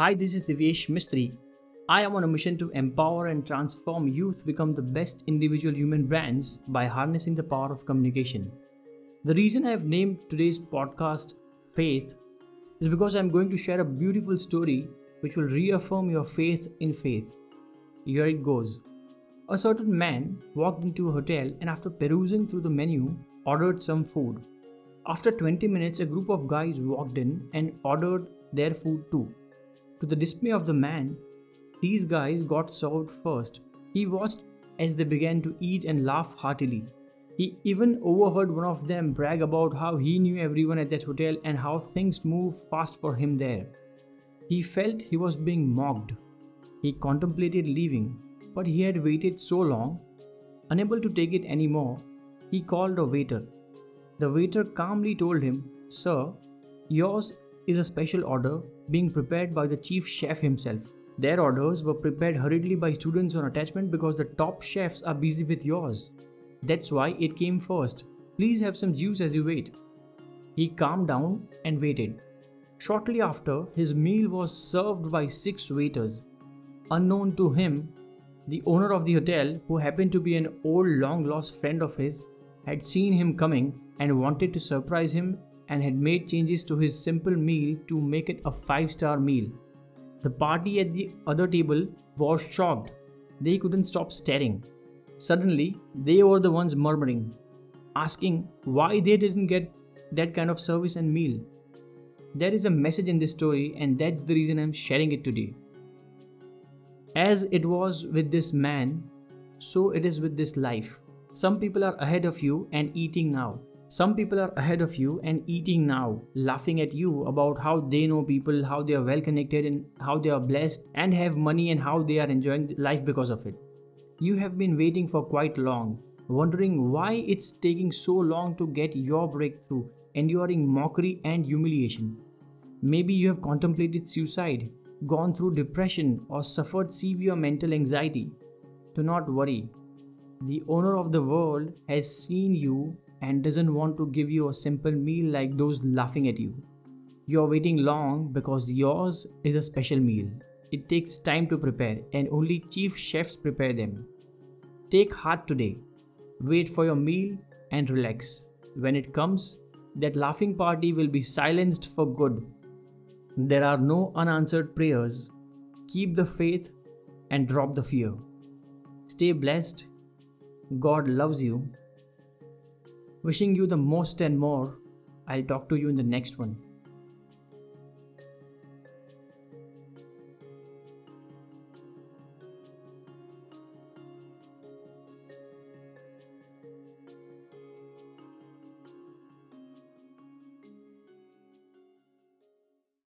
Hi, this is Divyesh Mistry. I am on a mission to empower and transform youth become the best individual human brands by harnessing the power of communication. The reason I have named today's podcast Faith is because I am going to share a beautiful story which will reaffirm your faith in faith. Here it goes. A certain man walked into a hotel and after perusing through the menu ordered some food. After 20 minutes a group of guys walked in and ordered their food too. To the dismay of the man, these guys got served first. He watched as they began to eat and laugh heartily. He even overheard one of them brag about how he knew everyone at that hotel and how things moved fast for him there. He felt he was being mocked. He contemplated leaving, but he had waited so long, unable to take it anymore, he called a waiter. The waiter calmly told him, Sir, yours is a special order being prepared by the chief chef himself. Their orders were prepared hurriedly by students on attachment because the top chefs are busy with yours. That's why it came first. Please have some juice as you wait. He calmed down and waited. Shortly after, his meal was served by six waiters. Unknown to him, the owner of the hotel, who happened to be an old long lost friend of his, had seen him coming and wanted to surprise him and had made changes to his simple meal to make it a five star meal. The party at the other table was shocked. They couldn't stop staring. Suddenly, they were the ones murmuring, asking why they didn't get that kind of service and meal. There is a message in this story, and that's the reason I'm sharing it today. As it was with this man, so it is with this life. Some people are ahead of you and eating now. Some people are ahead of you and eating now, laughing at you about how they know people, how they are well connected, and how they are blessed and have money and how they are enjoying life because of it. You have been waiting for quite long, wondering why it's taking so long to get your breakthrough, enduring mockery and humiliation. Maybe you have contemplated suicide, gone through depression, or suffered severe mental anxiety. Do not worry. The owner of the world has seen you and doesn't want to give you a simple meal like those laughing at you. You're waiting long because yours is a special meal. It takes time to prepare, and only chief chefs prepare them. Take heart today. Wait for your meal and relax. When it comes, that laughing party will be silenced for good. There are no unanswered prayers. Keep the faith and drop the fear. Stay blessed. God loves you Wishing you the most and more. I'll talk to you in the next one.